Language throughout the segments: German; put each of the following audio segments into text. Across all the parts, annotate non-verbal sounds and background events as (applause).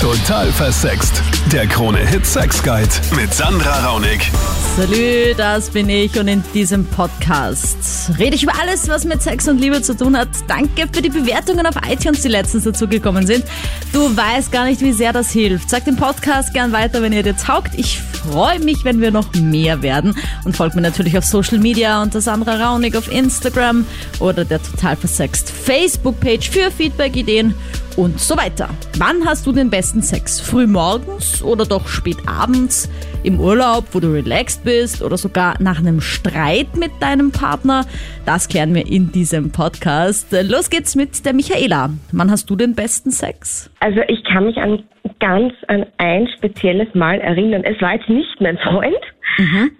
Total versext. Der Krone-Hit Sex Guide mit Sandra Raunig. Salü, das bin ich und in diesem Podcast rede ich über alles, was mit Sex und Liebe zu tun hat. Danke für die Bewertungen auf iTunes, die letztens dazugekommen sind. Du weißt gar nicht, wie sehr das hilft. Sag den Podcast gern weiter, wenn ihr dir taugt. Ich freue mich, wenn wir noch mehr werden. Und folgt mir natürlich auf Social Media unter Sandra Raunig auf Instagram oder der Total versext Facebook-Page für Feedback, Ideen und so weiter. Wann hast du den besten Sex? Früh morgens oder doch spät abends? Im Urlaub, wo du relaxed bist oder sogar nach einem Streit mit deinem Partner? Das klären wir in diesem Podcast. Los geht's mit der Michaela. Wann hast du den besten Sex? Also ich kann mich an ganz an ein spezielles Mal erinnern. Es war jetzt nicht mein Freund.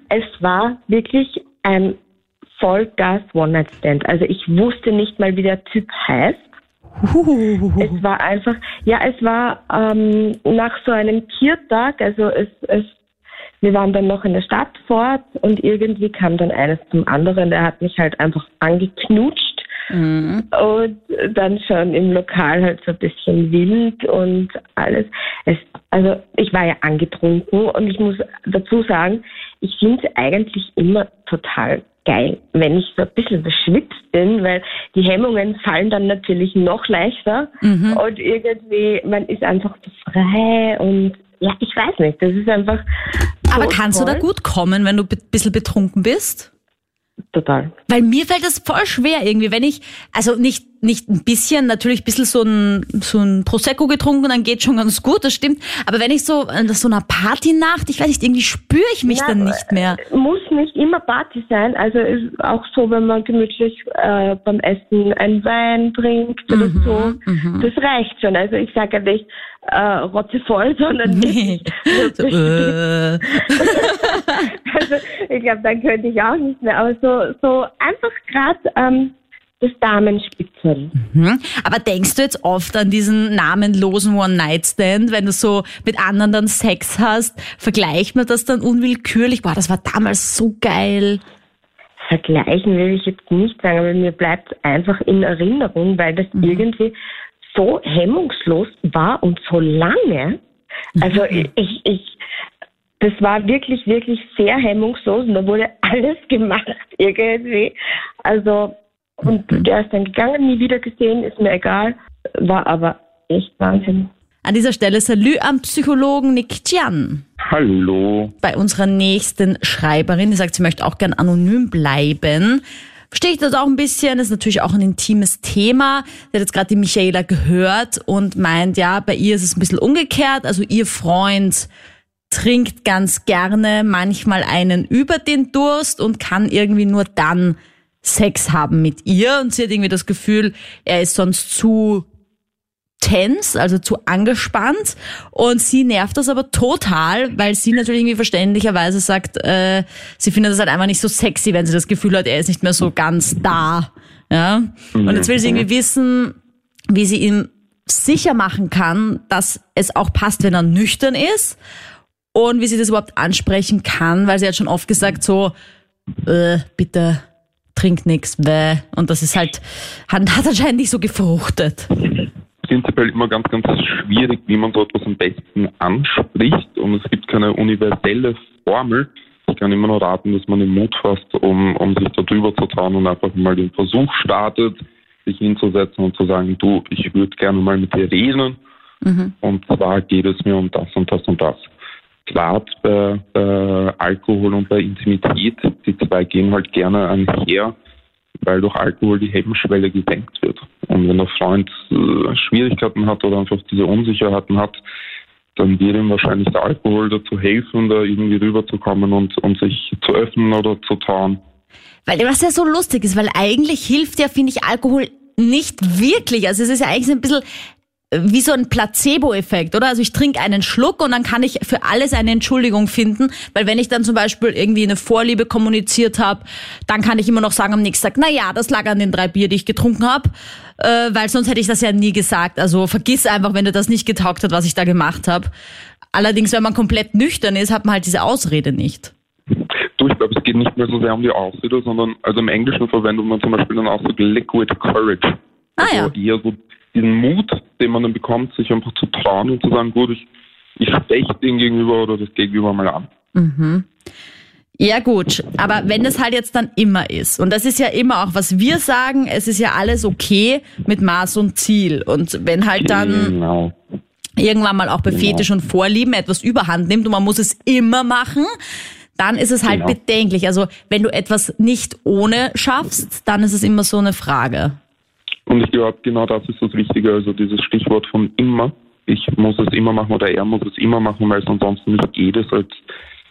Es war wirklich ein Vollgas One-Night-Stand. Also ich wusste nicht mal, wie der Typ heißt. Es war einfach, ja, es war ähm, nach so einem Kiertag, also es, es, wir waren dann noch in der Stadt fort und irgendwie kam dann eines zum anderen. Der hat mich halt einfach angeknutscht und dann schon im Lokal halt so ein bisschen wild und alles. Es, also ich war ja angetrunken und ich muss dazu sagen, ich finde es eigentlich immer total geil, wenn ich so ein bisschen beschwipst bin, weil die Hemmungen fallen dann natürlich noch leichter und irgendwie, man ist einfach so frei und ja, ich weiß nicht, das ist einfach Aber kannst du da gut kommen, wenn du ein bisschen betrunken bist? Total. Weil mir fällt das voll schwer irgendwie, wenn ich, also nicht, nicht ein bisschen, natürlich ein bisschen so ein, so ein Prosecco getrunken, dann geht schon ganz gut, das stimmt. Aber wenn ich so, an so einer Partynacht, ich weiß nicht, irgendwie spüre ich mich Na, dann nicht mehr. Muss nicht immer Party sein. Also ist auch so, wenn man gemütlich äh, beim Essen einen Wein trinkt oder Mhm, so. Das reicht schon. Also ich sage ja nicht äh, rotzevoll, sondern (laughs) wirklich So, äh, (laughs) Also ich glaube, dann könnte ich auch nicht mehr. Aber so, so einfach gerade ähm, das Damenspitzel. hm. Aber denkst du jetzt oft an diesen namenlosen One-Night-Stand, wenn du so mit anderen dann Sex hast, vergleicht man das dann unwillkürlich? Boah, das war damals so geil. Vergleichen will ich jetzt nicht sagen, aber mir bleibt einfach in Erinnerung, weil das irgendwie so hemmungslos war und so lange. Also ich, ich, das war wirklich, wirklich sehr hemmungslos und da wurde alles (laughs) gemacht irgendwie. Also, und der ist dann gegangen, nie wieder gesehen, ist mir egal, war aber echt Wahnsinn. An dieser Stelle Salü am Psychologen Nick Chian. Hallo. bei unserer nächsten Schreiberin, die sagt, sie möchte auch gern anonym bleiben. Verstehe ich das auch ein bisschen, ist natürlich auch ein intimes Thema. Sie hat jetzt gerade die Michaela gehört und meint, ja, bei ihr ist es ein bisschen umgekehrt. Also ihr Freund trinkt ganz gerne manchmal einen über den Durst und kann irgendwie nur dann Sex haben mit ihr. Und sie hat irgendwie das Gefühl, er ist sonst zu tense, also zu angespannt. Und sie nervt das aber total, weil sie natürlich irgendwie verständlicherweise sagt, äh, sie findet das halt einfach nicht so sexy, wenn sie das Gefühl hat, er ist nicht mehr so ganz da. Ja? Und jetzt will sie irgendwie wissen, wie sie ihm sicher machen kann, dass es auch passt, wenn er nüchtern ist. Und wie sie das überhaupt ansprechen kann, weil sie hat schon oft gesagt, so, äh, bitte trink nix, bäh. Und das ist halt, hat, hat anscheinend nicht so gefruchtet. Prinzipiell immer ganz, ganz schwierig, wie man so etwas am besten anspricht und es gibt keine universelle Formel. Ich kann immer nur raten, dass man den Mut fasst, um, um sich da drüber zu trauen und einfach mal den Versuch startet, sich hinzusetzen und zu sagen, du, ich würde gerne mal mit dir reden und zwar geht es mir um das und das und das. Klar, bei, bei Alkohol und bei Intimität, die zwei gehen halt gerne einher, weil durch Alkohol die Hemmschwelle gesenkt wird. Und wenn der Freund äh, Schwierigkeiten hat oder einfach diese Unsicherheiten hat, dann wird ihm wahrscheinlich der Alkohol dazu helfen, da irgendwie rüberzukommen und, und sich zu öffnen oder zu trauen. Weil was ja so lustig ist, weil eigentlich hilft ja, finde ich, Alkohol nicht wirklich. Also es ist ja eigentlich so ein bisschen wie so ein Placebo-Effekt, oder? Also ich trinke einen Schluck und dann kann ich für alles eine Entschuldigung finden, weil wenn ich dann zum Beispiel irgendwie eine Vorliebe kommuniziert habe, dann kann ich immer noch sagen am nächsten Tag, na ja, das lag an den drei Bier, die ich getrunken habe, äh, weil sonst hätte ich das ja nie gesagt. Also vergiss einfach, wenn dir das nicht getaugt hat, was ich da gemacht habe. Allerdings, wenn man komplett nüchtern ist, hat man halt diese Ausrede nicht. Du, ich glaube, es geht nicht mehr so sehr um die Ausrede, sondern also im Englischen verwendet man zum Beispiel den Ausdruck Liquid Courage. Ah, also ja. eher so diesen Mut, den man dann bekommt, sich einfach zu trauen und zu sagen, gut, ich, ich spreche dem Gegenüber oder das Gegenüber mal an. Mhm. Ja gut, aber wenn es halt jetzt dann immer ist, und das ist ja immer auch, was wir sagen, es ist ja alles okay mit Maß und Ziel. Und wenn halt dann Genau. irgendwann mal auch bei Genau. Fetisch und Vorlieben etwas überhand nimmt und man muss es immer machen, dann ist es halt Genau. bedenklich. Also wenn du etwas nicht ohne schaffst, dann ist es immer so eine Frage. Und ich glaube, genau das ist das Wichtige, also dieses Stichwort von immer. Ich muss es immer machen oder er muss es immer machen, weil es ansonsten nicht geht, ist halt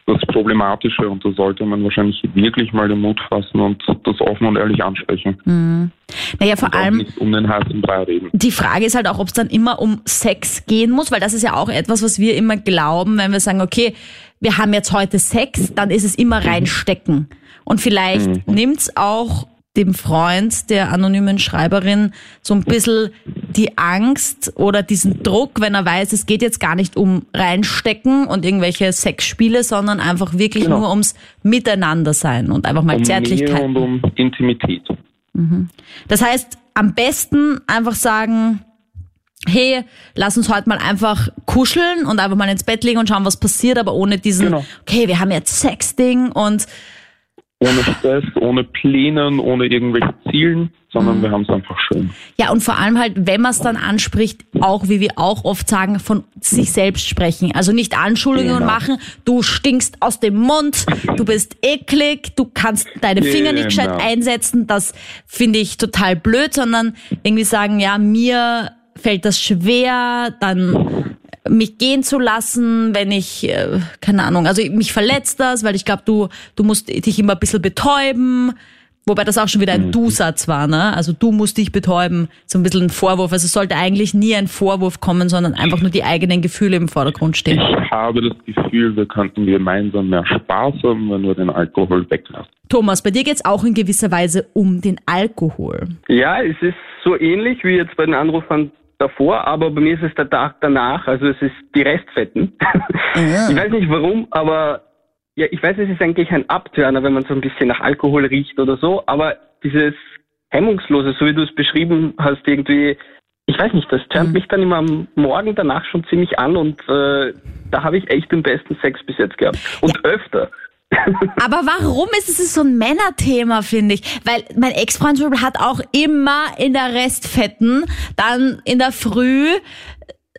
das Problematische und da sollte man wahrscheinlich wirklich mal den Mut fassen und das offen und ehrlich ansprechen. Naja, vor allem nicht um den heißen Brei reden. die Frage ist halt auch, ob es dann immer um Sex gehen muss, weil das ist ja auch etwas, was wir immer glauben, wenn wir sagen, okay, wir haben jetzt heute Sex, dann ist es immer reinstecken. Und vielleicht nimmt's auch dem Freund der anonymen Schreiberin so ein bisschen die Angst oder diesen Druck, wenn er weiß, es geht jetzt gar nicht um reinstecken und irgendwelche Sexspiele, sondern einfach wirklich Genau. nur ums Miteinander sein und einfach mal Um Zärtlichkeit. und um Intimität. Das heißt, am besten einfach sagen, hey, lass uns heute mal einfach kuscheln und einfach mal ins Bett legen und schauen, was passiert, aber ohne diesen, Genau. okay, wir haben jetzt Sexding und Ohne Stress, ohne Plänen, ohne irgendwelche Zielen, sondern wir haben es einfach schön. ja, und vor allem halt, wenn man es dann anspricht, auch, wie wir auch oft sagen, von sich selbst sprechen. Also nicht Anschuldigungen Genau. machen, du stinkst aus dem Mund, du bist eklig, du kannst deine Finger nicht gescheit Genau. einsetzen, das finde ich total blöd, sondern irgendwie sagen, ja, mir fällt das schwer, dann mich gehen zu lassen, wenn ich, äh, keine Ahnung, also mich verletzt das, weil ich glaube, du, du musst dich immer ein bisschen betäuben. Wobei das auch schon wieder ein Du-Satz war, ne? Also du musst dich betäuben. So ein bisschen ein Vorwurf. Also es sollte eigentlich nie ein Vorwurf kommen, sondern einfach nur die eigenen Gefühle im Vordergrund stehen. Ich habe das Gefühl, wir könnten gemeinsam mehr Spaß haben, wenn wir den Alkohol weglassen. Thomas, bei dir geht's auch in gewisser Weise um den Alkohol. Ja, es ist so ähnlich wie jetzt bei den Anrufern davor, aber bei mir ist es der Tag danach, also es ist die Restfetten. (laughs) Ich weiß nicht warum, aber ja, ich weiß, es ist eigentlich ein Abtörner, wenn man so ein bisschen nach Alkohol riecht oder so, aber dieses Hemmungslose, so wie du es beschrieben hast, irgendwie, ich weiß nicht, das tönt mich dann immer am Morgen danach schon ziemlich an und äh, da habe ich echt den besten Sex bis jetzt gehabt. Und öfter. Aber warum ist es so ein Männerthema, finde ich? Weil mein Ex-Freund hat auch immer in der Restfetten, dann in der Früh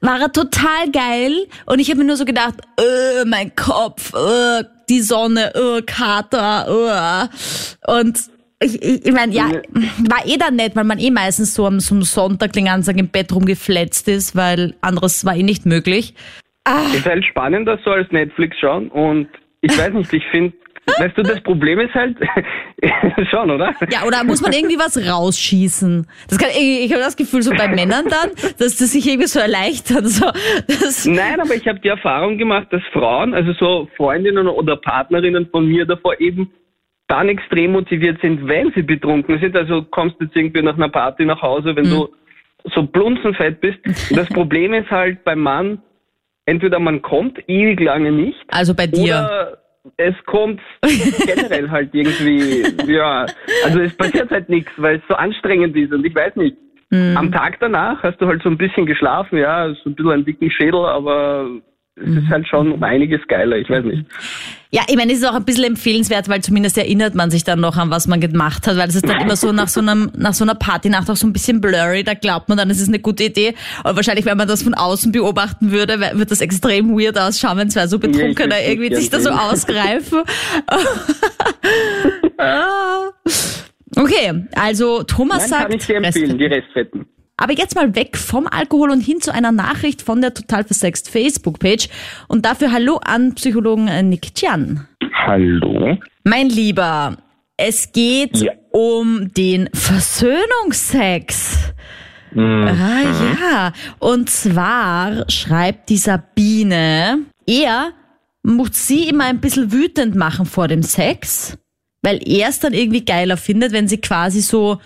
war er total geil und ich habe mir nur so gedacht, äh, mein Kopf, äh, die Sonne, äh, Kater, äh. und ich, ich, ich meine, ja, war eh dann nett, weil man eh meistens so am, so Sonntag den ganzen Tag im Bett rumgefletzt ist, weil anderes war eh nicht möglich. ist halt spannend, das so als Netflix schauen und ich weiß nicht, ich finde, weißt du, das Problem ist halt (laughs) schon, oder? Ja, oder muss man irgendwie was rausschießen? Das kann, ich ich habe das Gefühl, so bei Männern dann, dass das sich irgendwie so erleichtert. So, Nein, aber ich habe die Erfahrung gemacht, dass Frauen, also so Freundinnen oder Partnerinnen von mir davor eben dann extrem motiviert sind, wenn sie betrunken sind. Also kommst du jetzt irgendwie nach einer Party nach Hause, wenn du so blunzenfett bist. Das Problem ist halt beim Mann, entweder man kommt ewig lange nicht also bei dir. Oder es kommt (laughs) generell halt irgendwie, ja, also es passiert halt nichts, weil es so anstrengend ist und ich weiß nicht. Am Tag danach hast du halt so ein bisschen geschlafen, ja, so ein bisschen einen dicken Schädel, aber es ist halt schon um einiges geiler, ich weiß nicht. Ja, ich meine, es ist auch ein bisschen empfehlenswert, weil zumindest erinnert man sich dann noch an, was man gemacht hat, weil es ist dann immer so nach so einem, nach so einer Partynacht auch so ein bisschen blurry, da glaubt man dann, es ist eine gute Idee. Und wahrscheinlich, wenn man das von außen beobachten würde, wird das extrem weird ausschauen, wenn zwei so Betrunkene würd's irgendwie sich da so ausgreifen. (laughs) (laughs) Okay, also Thomas Nein, sagt, kann ich dir empfehlen, die Restfetten. Aber jetzt mal weg vom Alkohol und hin zu einer Nachricht von der Total Versext Facebook-Page. Und dafür Hallo an Psychologen äh, Nick Chian. Hallo? Mein Lieber, es geht Ja. um den Versöhnungsex. Mhm. Ah ja, und zwar schreibt die Sabine, er muss sie immer ein bisschen wütend machen vor dem Sex, weil er es dann irgendwie geiler findet, wenn sie quasi so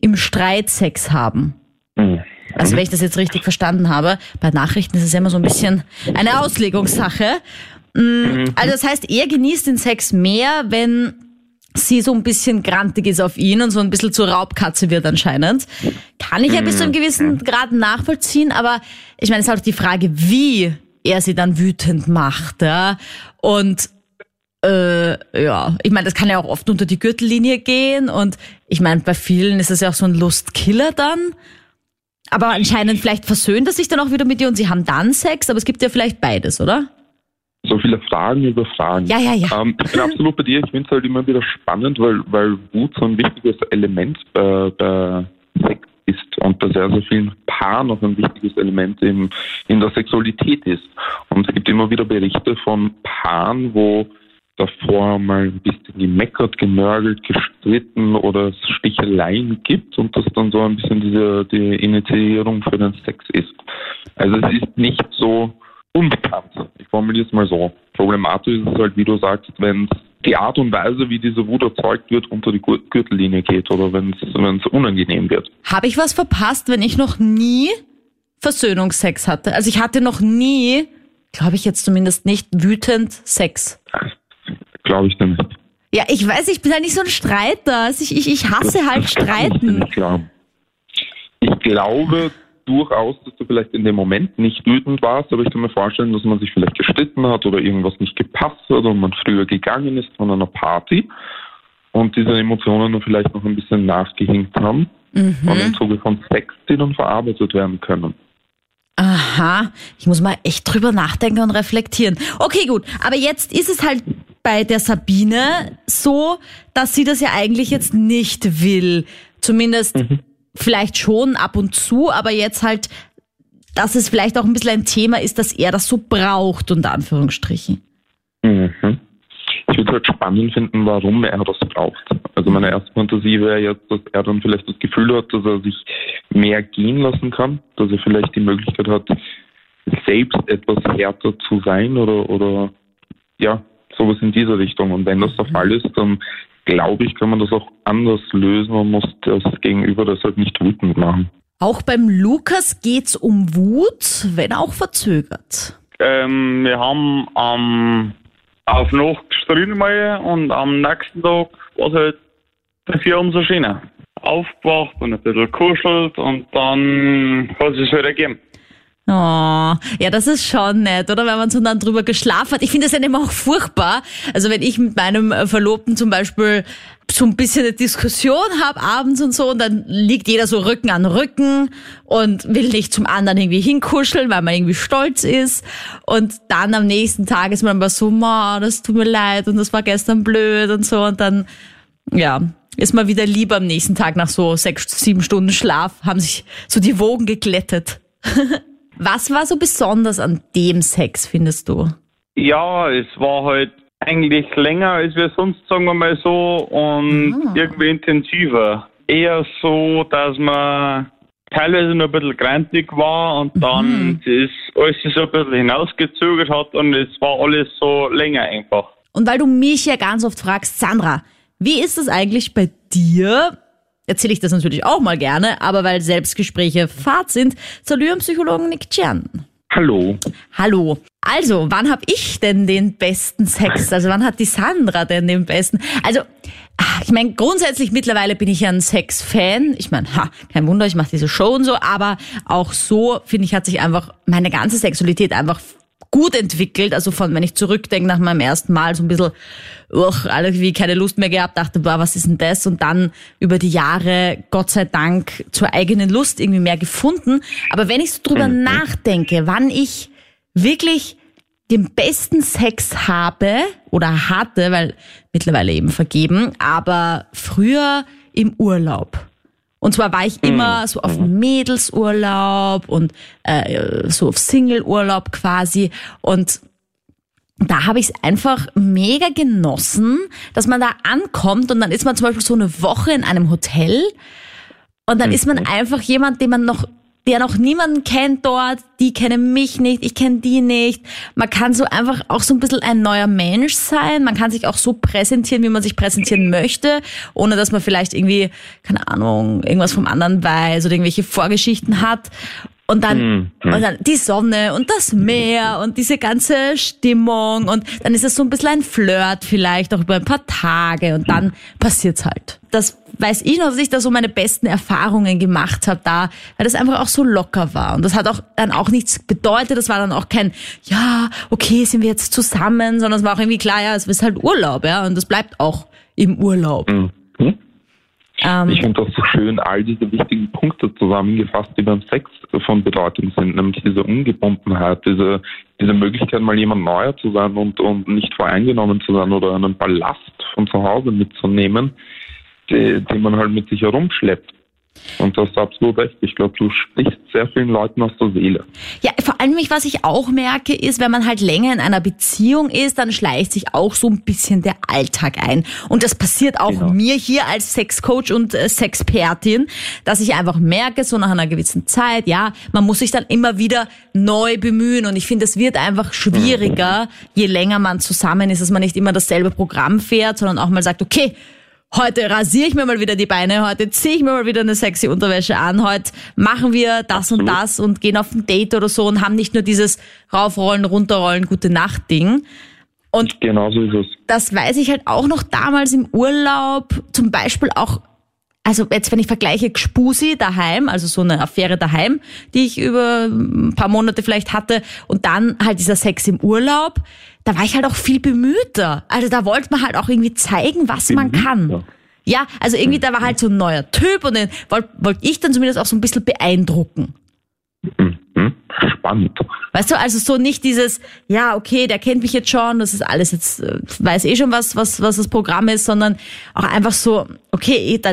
im Streit Sex haben. Mhm. Also wenn ich das jetzt richtig verstanden habe, bei Nachrichten ist es ja immer so ein bisschen eine Auslegungssache. Mm, Also das heißt, er genießt den Sex mehr, wenn sie so ein bisschen grantig ist auf ihn und so ein bisschen zur Raubkatze wird anscheinend. Kann ich ja bis zu einem gewissen Grad nachvollziehen, aber ich meine, es ist halt die Frage, wie er sie dann wütend macht. Ja? Und äh, ja, ich meine, das kann ja auch oft unter die Gürtellinie gehen und ich meine, bei vielen ist es ja auch so ein Lustkiller dann. Aber anscheinend vielleicht versöhnt er sich dann auch wieder mit dir und sie haben dann Sex, aber es gibt ja vielleicht beides, oder? So viele Fragen über Fragen. Ja, ja, ja. Ähm, ich bin absolut bei dir. Ich finde es halt immer wieder spannend, weil, weil Wut so ein wichtiges Element bei, bei Sex ist und bei sehr, sehr vielen Paaren auch ein wichtiges Element in, in der Sexualität ist. Und es gibt immer wieder Berichte von Paaren, wo davor mal ein bisschen gemeckert, genörgelt, gestritten oder es Sticheleien gibt und das dann so ein bisschen diese die Initiierung für den Sex ist. Also es ist nicht so unbekannt. Ich formuliere es mal so. Problematisch ist es halt, wie du sagst, wenn die Art und Weise, wie diese Wut erzeugt wird, unter die Gürtellinie geht oder wenn es unangenehm wird. Habe ich was verpasst, wenn ich noch nie Versöhnungsex hatte? Also ich hatte noch nie, glaube ich jetzt zumindest nicht, wütend Sex. Glaube ich nicht. Ja, ich weiß, ich bin ja nicht so ein Streiter. Also ich, ich, ich hasse Das- halt Streiten. Ich glaube durchaus, dass du vielleicht in dem Moment nicht wütend warst, aber ich kann mir vorstellen, dass man sich vielleicht gestritten hat oder irgendwas nicht gepasst hat und man früher gegangen ist von einer Party und diese Emotionen dann vielleicht noch ein bisschen nachgehinkt haben Mhm. und im Zuge von Sex, die dann verarbeitet werden können. Aha, ich muss mal echt drüber nachdenken und reflektieren. Okay, gut, aber jetzt ist es halt bei der Sabine so, dass sie das ja eigentlich jetzt nicht will. Zumindest vielleicht schon ab und zu, aber jetzt halt, dass es vielleicht auch ein bisschen ein Thema ist, dass er das so braucht, unter Anführungsstrichen. Mhm. Ich würde halt spannend finden, warum er das braucht. Also meine erste Fantasie wäre jetzt, dass er dann vielleicht das Gefühl hat, dass er sich mehr gehen lassen kann, dass er vielleicht die Möglichkeit hat, selbst etwas härter zu sein oder, oder ja, sowas in dieser Richtung. Und wenn das der Fall ist, dann glaube ich, kann man das auch anders lösen und muss das Gegenüber deshalb nicht wütend machen. Auch beim Lukas geht's um Wut, wenn auch verzögert. Ähm, wir haben am auf Nacht gestritten mal und am nächsten Tag war es halt dafür umso schöner. Aufgewacht und ein bisschen kuschelt und dann hat es sich halt ergeben. Oh, ja, das ist schon nett, oder? Wenn man so dann drüber geschlafen hat. Ich finde das ja immer auch furchtbar. Also wenn ich mit meinem äh, Verlobten zum Beispiel so ein bisschen eine Diskussion habe abends und so und dann liegt jeder so Rücken an Rücken und will nicht zum anderen irgendwie hinkuscheln, weil man irgendwie stolz ist. Und dann am nächsten Tag ist man aber so, ma, das tut mir leid und das war gestern blöd und so und dann, ja, ist man wieder lieber am nächsten Tag nach so sechs, sieben Stunden Schlaf, haben sich so die Wogen geglättet. (laughs) Was war so besonders an dem Sex, findest du? Ja, es war halt eigentlich länger als wir sonst, sagen wir mal so, und irgendwie intensiver. Eher so, dass man teilweise noch ein bisschen grantig war und dann ist alles so ein bisschen hinausgezögert hat und es war alles so länger einfach. Und weil du mich ja ganz oft fragst, Sandra, wie ist es eigentlich bei dir? Erzähle ich das natürlich auch mal gerne, aber weil Selbstgespräche Fahrt sind, zur Psychologen Nick Tjern. Hallo. Hallo. Also, wann habe ich denn den besten Sex? Also, wann hat die Sandra denn den besten? Also, ah, ich meine, grundsätzlich mittlerweile bin ich ja ein Sex-Fan. Ich meine, ha, kein Wunder, ich mache diese Show und so, aber auch so, finde ich, hat sich einfach meine ganze Sexualität einfach gut entwickelt. Also von, wenn ich zurückdenke nach meinem ersten Mal, so ein bisschen, uch, irgendwie keine Lust mehr gehabt, dachte, boah, was ist denn das? Und dann über die Jahre, Gott sei Dank, zur eigenen Lust irgendwie mehr gefunden. Aber wenn ich so drüber nachdenke, wann ich wirklich den besten Sex habe oder hatte, weil mittlerweile eben vergeben, aber früher im Urlaub. Und zwar war ich immer so auf Mädelsurlaub und äh, so auf Singleurlaub quasi. Und da habe ich es einfach mega genossen, dass man da ankommt und dann ist man zum Beispiel so eine Woche in einem Hotel und dann ist man einfach jemand, den man noch, der noch niemanden kennt dort, die kennen mich nicht, ich kenne die nicht. Man kann so einfach auch so ein bisschen ein neuer Mensch sein. Man kann sich auch so präsentieren, wie man sich präsentieren möchte, ohne dass man vielleicht irgendwie, keine Ahnung, irgendwas vom anderen weiß oder irgendwelche Vorgeschichten hat. Und dann, mhm. und dann die Sonne und das Meer und diese ganze Stimmung und dann ist es so ein bisschen ein Flirt vielleicht auch über ein paar Tage und dann passiert's halt. Das weiß ich noch, dass ich da so meine besten Erfahrungen gemacht habe da, weil das einfach auch so locker war. Und das hat auch dann auch nichts bedeutet. Das war dann auch kein, ja, okay, sind wir jetzt zusammen, sondern es war auch irgendwie klar, ja, es ist halt Urlaub, ja, und das bleibt auch im Urlaub. Mhm. Ähm, ich finde das so schön, all diese wichtigen Punkte zusammengefasst, die beim Sex von Bedeutung sind, nämlich diese Ungebundenheit, diese, diese Möglichkeit, mal jemand neuer zu sein und, und nicht voreingenommen zu sein oder einen Ballast von zu Hause mitzunehmen, die, die man halt mit sich herumschleppt. Und das ist absolut recht. Ich glaube, du sprichst sehr vielen Leuten aus der Seele. Ja, vor allem, was ich auch merke, ist, wenn man halt länger in einer Beziehung ist, dann schleicht sich auch so ein bisschen der Alltag ein. Und das passiert auch genau. mir hier als Sexcoach und äh, Sexpertin, dass ich einfach merke, so nach einer gewissen Zeit, ja, man muss sich dann immer wieder neu bemühen. Und ich finde, es wird einfach schwieriger, je länger man zusammen ist, dass man nicht immer dasselbe Programm fährt, sondern auch mal sagt, okay, heute rasiere ich mir mal wieder die Beine, heute ziehe ich mir mal wieder eine sexy Unterwäsche an, heute machen wir das und das und gehen auf ein Date oder so und haben nicht nur dieses raufrollen, runterrollen, gute Nacht Ding. Und genau so ist es. Das weiß ich halt auch noch damals im Urlaub, zum Beispiel auch also jetzt, wenn ich vergleiche Gspusi daheim, also so eine Affäre daheim, die ich über ein paar Monate vielleicht hatte, und dann halt dieser Sex im Urlaub, da war ich halt auch viel bemühter. Also da wollte man halt auch irgendwie zeigen, was man kann. Ja, also irgendwie, da war halt so ein neuer Typ und den wollte wollt ich dann zumindest auch so ein bisschen beeindrucken. Mhm. Spannend. Weißt du, also so nicht dieses, ja, okay, der kennt mich jetzt schon, das ist alles jetzt, äh, weiß eh schon was, was, was das Programm ist, sondern auch einfach so, okay, da,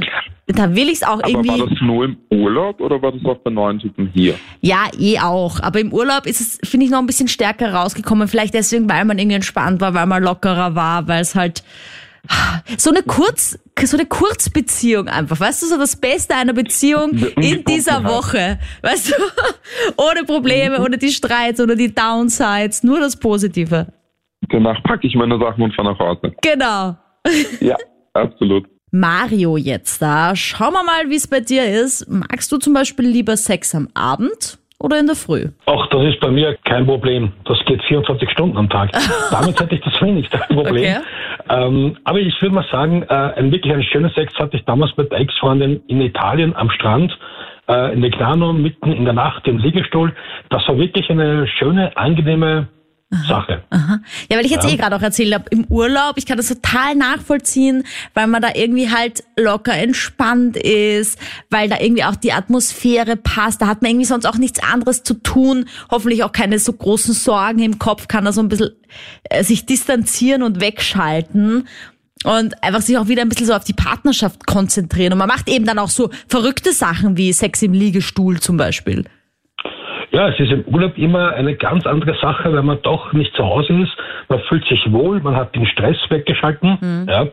da will ich es auch aber irgendwie. War das nur im Urlaub oder war das auch bei neuen Typen hier? Ja, eh auch. Aber im Urlaub ist es, finde ich, noch ein bisschen stärker rausgekommen. Vielleicht deswegen, weil man irgendwie entspannt war, weil man lockerer war, weil es halt so eine Kurz, so eine Kurzbeziehung einfach, weißt du, so das Beste einer Beziehung in dieser Woche, weißt du, (laughs) ohne Probleme, ohne die Streits, ohne die Downsides, nur das Positive. Danach packe ich meine Sachen und fahre nach Hause. Genau. Ja, (laughs) absolut. Mario jetzt da. Schauen wir mal, wie es bei dir ist. Magst du zum Beispiel lieber Sex am Abend oder in der Früh? Ach, das ist bei mir kein Problem. Das geht 24 Stunden am Tag. (laughs) Damit hätte ich das wenigste Problem. Okay. Ähm, aber ich würde mal sagen, äh, ein wirklich ein schöner Sex hatte ich damals mit der Ex-Freundin in Italien am Strand äh, in Legnano mitten in der Nacht im Liegestuhl. Das war wirklich eine schöne, angenehme Aha, Sache. Aha. Ja, weil ich jetzt ja. eh gerade auch erzählt habe, im Urlaub, ich kann das total nachvollziehen, weil man da irgendwie halt locker entspannt ist, weil da irgendwie auch die Atmosphäre passt, da hat man irgendwie sonst auch nichts anderes zu tun, hoffentlich auch keine so großen Sorgen im Kopf, kann da so ein bisschen äh, sich distanzieren und wegschalten und einfach sich auch wieder ein bisschen so auf die Partnerschaft konzentrieren. Und man macht eben dann auch so verrückte Sachen wie Sex im Liegestuhl zum Beispiel. Ja, es ist im Urlaub immer eine ganz andere Sache, weil man doch nicht zu Hause ist. Man fühlt sich wohl, man hat den Stress weggeschalten. Mhm. Ja.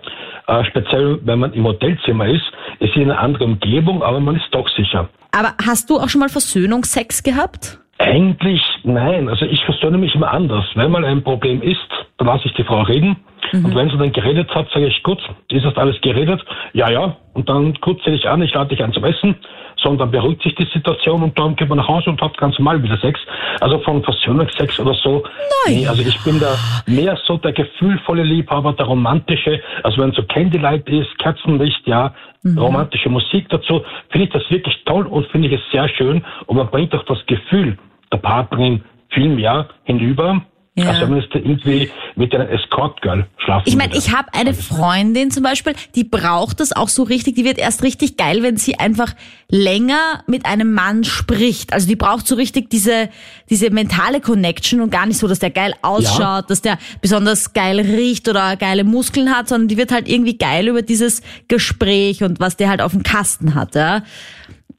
Äh, speziell, wenn man im Hotelzimmer ist, ist es eine andere Umgebung, aber man ist doch sicher. Aber hast du auch schon mal Versöhnungsex gehabt? Eigentlich nein. Also ich versöhne mich immer anders. Wenn mal ein Problem ist, dann lasse ich die Frau reden. Mhm. Und wenn sie dann geredet hat, sage ich, gut, ist das alles geredet? Ja, ja. Und dann kurz sehe ich an, ich lade dich ein zum Essen sondern beruhigt sich die Situation und dann geht man nach Hause und hat ganz normal wieder Sex. Also von Versöhnungsex oder so. Nein. Nee, also ich bin da mehr so der gefühlvolle Liebhaber, der romantische. Also wenn so Candlelight ist, Kerzenlicht, ja, mhm. romantische Musik dazu, finde ich das wirklich toll und finde ich es sehr schön. Und man bringt auch das Gefühl der Partnerin viel mehr hinüber ja. Also müsste irgendwie mit einer Escort-Girl schlafen. Ich meine, ich habe eine Freundin zum Beispiel, die braucht das auch so richtig, die wird erst richtig geil, wenn sie einfach länger mit einem Mann spricht. Also die braucht so richtig diese, diese mentale Connection und gar nicht so, dass der geil ausschaut, ja. dass der besonders geil riecht oder geile Muskeln hat, sondern die wird halt irgendwie geil über dieses Gespräch und was der halt auf dem Kasten hat. Ja?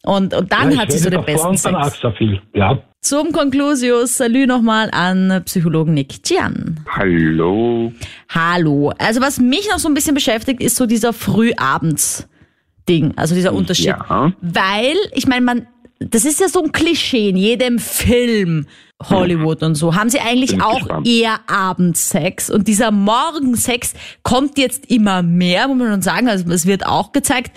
Und, und dann ja, hat sie so den besten Sex. Viel. Ja. Zum Konklusius, Salü nochmal an Psychologen Nick Gian. Hallo. Hallo. Also was mich noch so ein bisschen beschäftigt, ist so dieser Frühabends-Ding, also dieser Unterschied. Ja. Weil, ich meine, man, das ist ja so ein Klischee in jedem Film. Hollywood und so, haben sie eigentlich auch gespannt. eher Abendsex. Und dieser Morgensex kommt jetzt immer mehr, muss man schon sagen. Also es wird auch gezeigt.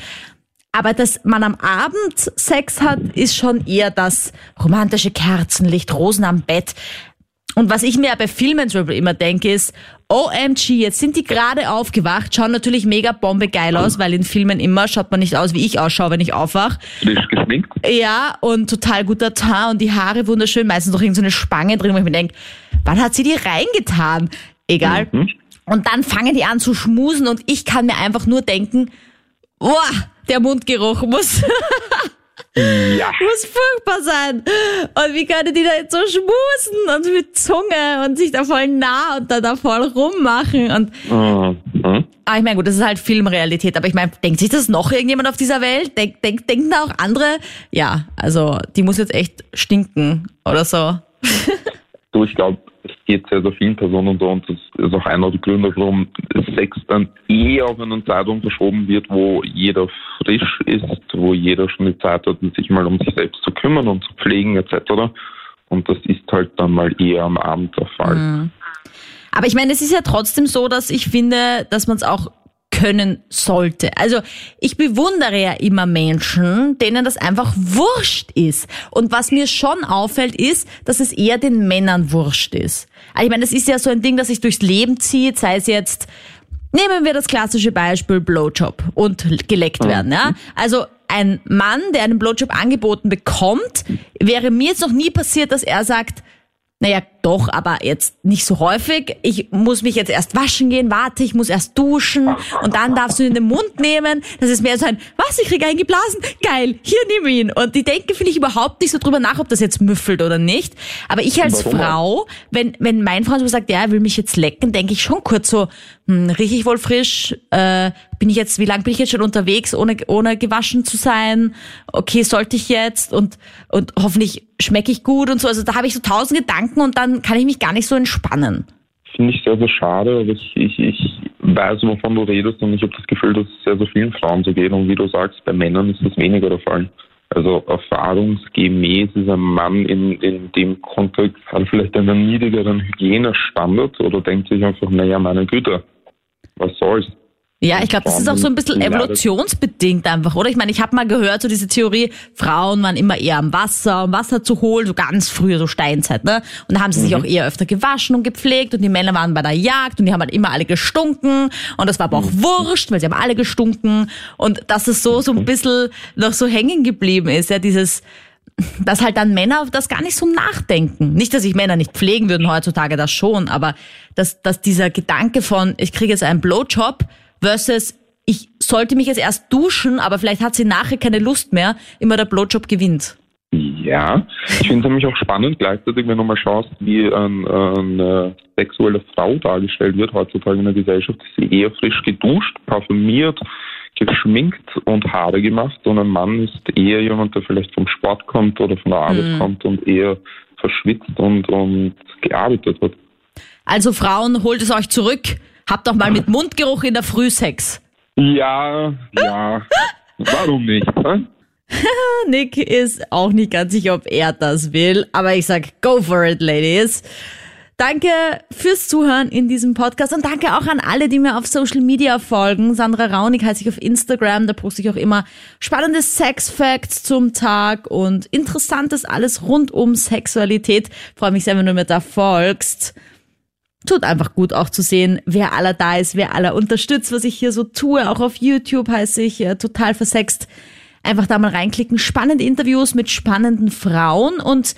Aber dass man am Abend Sex hat, ist schon eher das romantische Kerzenlicht, Rosen am Bett. Und was ich mir bei Filmen zum Beispiel immer denke, ist, OMG, jetzt sind die gerade aufgewacht, schauen natürlich mega bombe geil aus, weil in Filmen immer schaut man nicht aus, wie ich ausschaue, wenn ich aufwach. Frisch geschminkt. Ja, und total guter Teint und die Haare wunderschön, meistens noch irgendeine so Spange drin, wo ich mir denke, wann hat sie die reingetan? Egal. Mhm. Und dann fangen die an zu schmusen und ich kann mir einfach nur denken, boah, der Mundgeruch muss, (laughs) Ja. muss furchtbar sein. Und wie können die da jetzt so schmusen und mit Zunge und sich da voll nah und da, da voll rummachen und Mhm. Ah, ich meine, gut, das ist halt Filmrealität, aber ich meine, denkt sich das noch irgendjemand auf dieser Welt? Denk, denk, denken da auch andere? Ja, also die muss jetzt echt stinken oder so. (laughs) Ich glaube, es geht sehr, sehr vielen Personen so und das ist auch einer der Gründe, warum Sex dann eh auf einen Zeitraum verschoben wird, wo jeder frisch ist, wo jeder schon die Zeit hat, sich mal um sich selbst zu kümmern und zu pflegen etc. Und das ist halt dann mal eher am Abend der Fall. Aber ich meine, es ist ja trotzdem so, dass ich finde, dass man es auch können sollte. Also ich bewundere ja immer Menschen, denen das einfach wurscht ist. Und was mir schon auffällt, ist, dass es eher den Männern wurscht ist. Also ich meine, das ist ja so ein Ding, das sich durchs Leben zieht, sei es jetzt, nehmen wir das klassische Beispiel Blowjob und geleckt werden. Ja? Also ein Mann, der einen Blowjob angeboten bekommt, wäre mir jetzt noch nie passiert, dass er sagt, naja, doch, aber jetzt nicht so häufig. Ich muss mich jetzt erst waschen gehen, warte, ich muss erst duschen und dann darfst du ihn in den Mund nehmen. Das ist mehr so ein, was, ich krieg einen geblasen? Geil, hier nimm ihn. Und die denken, finde ich, überhaupt nicht so drüber nach, ob das jetzt müffelt oder nicht. Aber ich als Warum? Frau, wenn, wenn mein Freund so sagt, ja, er will mich jetzt lecken, denke ich schon kurz so, hm, riech ich wohl frisch? Äh, bin ich jetzt, wie lange bin ich jetzt schon unterwegs, ohne, ohne gewaschen zu sein? Okay, sollte ich jetzt? Und, und hoffentlich schmecke ich gut und so. Also da habe ich so tausend Gedanken und dann kann ich mich gar nicht so entspannen. Finde ich sehr, sehr schade, aber ich, ich, ich weiß, wovon du redest und ich habe das Gefühl, dass es sehr, sehr vielen Frauen so geht und wie du sagst, bei Männern ist das weniger der Fall. Also erfahrungsgemäß ist ein Mann in, in dem Kontext hat vielleicht einen niedrigeren Hygienestandard oder denkt sich einfach, naja, meine Güte, was soll's. Ja, ich glaube, das ist auch so ein bisschen evolutionsbedingt einfach, oder? Ich meine, ich habe mal gehört, so diese Theorie, Frauen waren immer eher am Wasser, um Wasser zu holen, so ganz früher, so Steinzeit, ne? Und da haben sie sich auch eher öfter gewaschen und gepflegt und die Männer waren bei der Jagd und die haben halt immer alle gestunken und das war aber auch wurscht, weil sie haben alle gestunken und dass es so, so ein bisschen noch so hängen geblieben ist, ja, dieses, dass halt dann Männer das gar nicht so nachdenken. Nicht, dass sich Männer nicht pflegen würden heutzutage, das schon, aber dass, dass dieser Gedanke von, ich kriege jetzt einen Blowjob versus ich sollte mich jetzt erst duschen, aber vielleicht hat sie nachher keine Lust mehr, immer der Blowjob gewinnt. Ja, ich finde es nämlich auch spannend gleichzeitig, wenn du mal schaust, wie ein, eine sexuelle Frau dargestellt wird heutzutage in der Gesellschaft, ist sie eher frisch geduscht, parfümiert, geschminkt und Haare gemacht und ein Mann ist eher jemand, der vielleicht vom Sport kommt oder von der Arbeit kommt und eher verschwitzt und, und gearbeitet hat. Also Frauen, holt es euch zurück, habt doch mal mit Mundgeruch in der Früh Sex. Ja, ja, warum nicht? Hä? (laughs) Nick ist auch nicht ganz sicher, ob er das will, aber ich sag, go for it, Ladies. Danke fürs Zuhören in diesem Podcast und danke auch an alle, die mir auf Social Media folgen. Sandra Raunig heiße ich auf Instagram, da poste ich auch immer spannende Sex-Facts zum Tag und interessantes alles rund um Sexualität. Freue mich sehr, wenn du mir da folgst. Tut einfach gut auch zu sehen, wer aller da ist, wer aller unterstützt, was ich hier so tue. Auch auf YouTube heiße ich äh, total versext. Einfach da mal reinklicken. Spannende Interviews mit spannenden Frauen. Und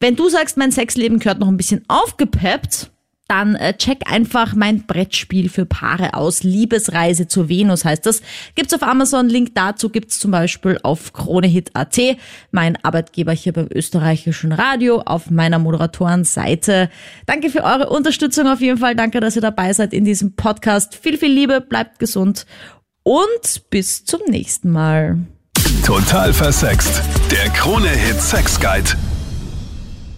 wenn du sagst, mein Sexleben gehört noch ein bisschen aufgepeppt, dann äh, check einfach mein Brettspiel für Paare aus. Liebesreise zur Venus heißt das. Gibt's auf Amazon. Link dazu gibt's zum Beispiel auf KroneHit.at, mein Arbeitgeber hier beim österreichischen Radio, auf meiner Moderatorenseite. Danke für eure Unterstützung auf jeden Fall. Danke, dass ihr dabei seid in diesem Podcast. Viel, viel Liebe, bleibt gesund und bis zum nächsten Mal. Total versext. Der Krone-Hit Sex Guide.